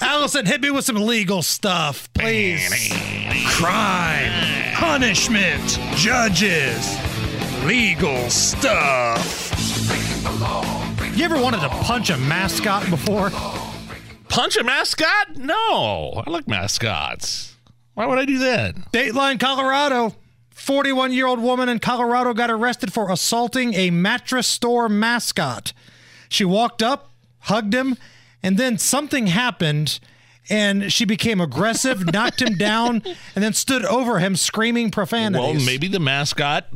Allison, hit me with some legal stuff, please. Crime, punishment, judges, legal stuff. You ever wanted to punch a mascot before? Punch a mascot? No. I like mascots. Why would I do that? Dateline, Colorado. 41 year old woman in Colorado got arrested for assaulting a mattress store mascot. She walked up, hugged him, and then something happened and she became aggressive, knocked him down, and then stood over him screaming profanities. Well, maybe the mascot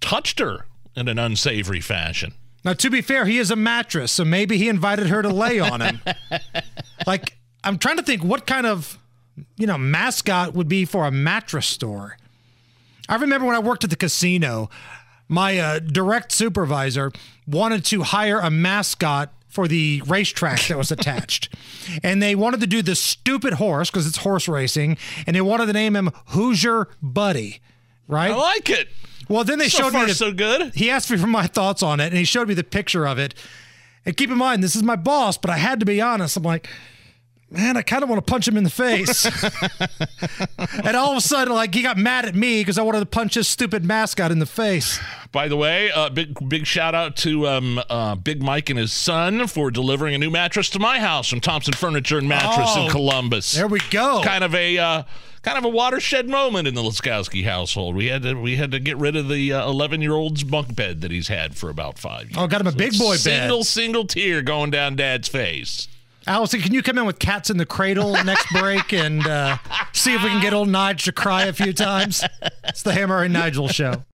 touched her in an unsavory fashion. Now, to be fair, he is a mattress, so maybe he invited her to lay on him. like, I'm trying to think what kind of, you know, mascot would be for a mattress store. I remember when I worked at the casino, my uh, direct supervisor wanted to hire a mascot for the racetrack that was attached. and they wanted to do this stupid horse because it's horse racing, and they wanted to name him Hoosier Buddy, right? I like it. Well, then they so showed far, me the, so good. He asked me for my thoughts on it, and he showed me the picture of it. And keep in mind, this is my boss, but I had to be honest. I'm like, man, I kind of want to punch him in the face. and all of a sudden, like he got mad at me because I wanted to punch his stupid mascot in the face. By the way, uh, big big shout out to um, uh, Big Mike and his son for delivering a new mattress to my house from Thompson Furniture and Mattress Oh, in Columbus. There we go. kind of a uh, kind of a watershed moment in the Laskowski household. We had to we had to get rid of the eleven year old's bunk bed that he's had for about five years. Oh, got him a big boy bed. Single single tear going down Dad's face. Allison, can you come in with cats in the cradle next break and uh, see if we can get old Nige to cry a few times? It's the Hammer and Nigel show.